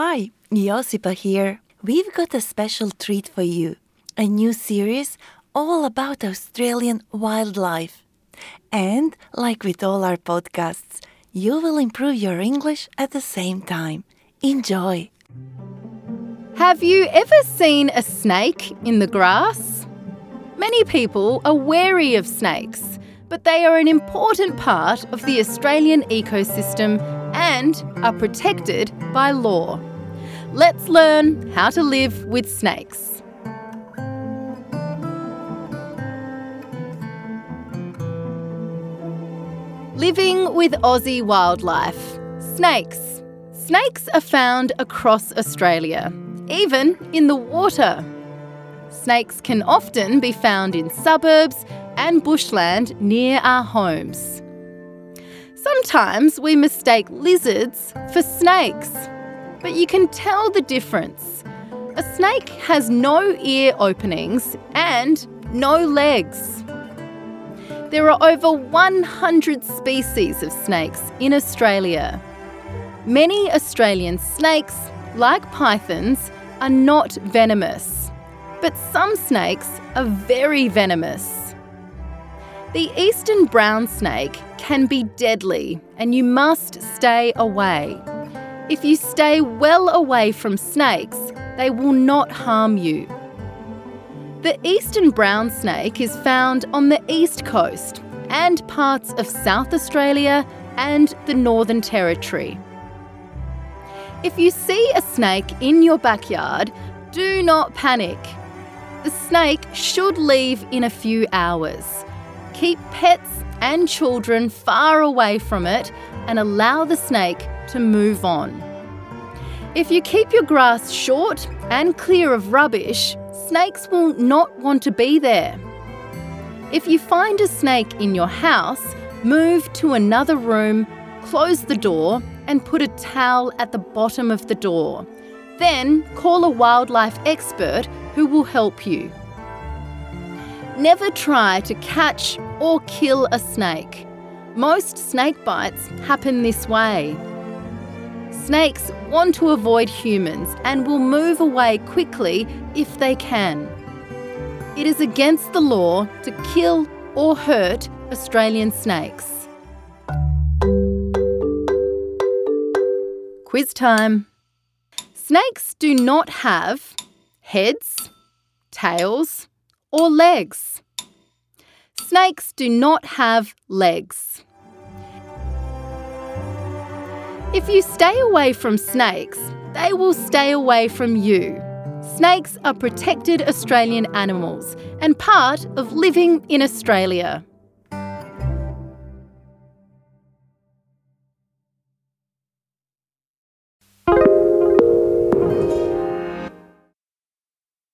Hi, Josipa here. We've got a special treat for you a new series all about Australian wildlife. And, like with all our podcasts, you will improve your English at the same time. Enjoy! Have you ever seen a snake in the grass? Many people are wary of snakes, but they are an important part of the Australian ecosystem and are protected by law. Let's learn how to live with snakes. Living with Aussie wildlife. Snakes. Snakes are found across Australia, even in the water. Snakes can often be found in suburbs and bushland near our homes. Sometimes we mistake lizards for snakes, but you can tell the difference. A snake has no ear openings and no legs. There are over 100 species of snakes in Australia. Many Australian snakes, like pythons, are not venomous, but some snakes are very venomous. The eastern brown snake can be deadly and you must stay away. If you stay well away from snakes, they will not harm you. The eastern brown snake is found on the east coast and parts of South Australia and the Northern Territory. If you see a snake in your backyard, do not panic. The snake should leave in a few hours. Keep pets and children far away from it and allow the snake to move on. If you keep your grass short and clear of rubbish, snakes will not want to be there. If you find a snake in your house, move to another room, close the door, and put a towel at the bottom of the door. Then call a wildlife expert who will help you. Never try to catch or kill a snake. Most snake bites happen this way. Snakes want to avoid humans and will move away quickly if they can. It is against the law to kill or hurt Australian snakes. Quiz time. Snakes do not have heads, tails, or legs. Snakes do not have legs. If you stay away from snakes, they will stay away from you. Snakes are protected Australian animals and part of living in Australia.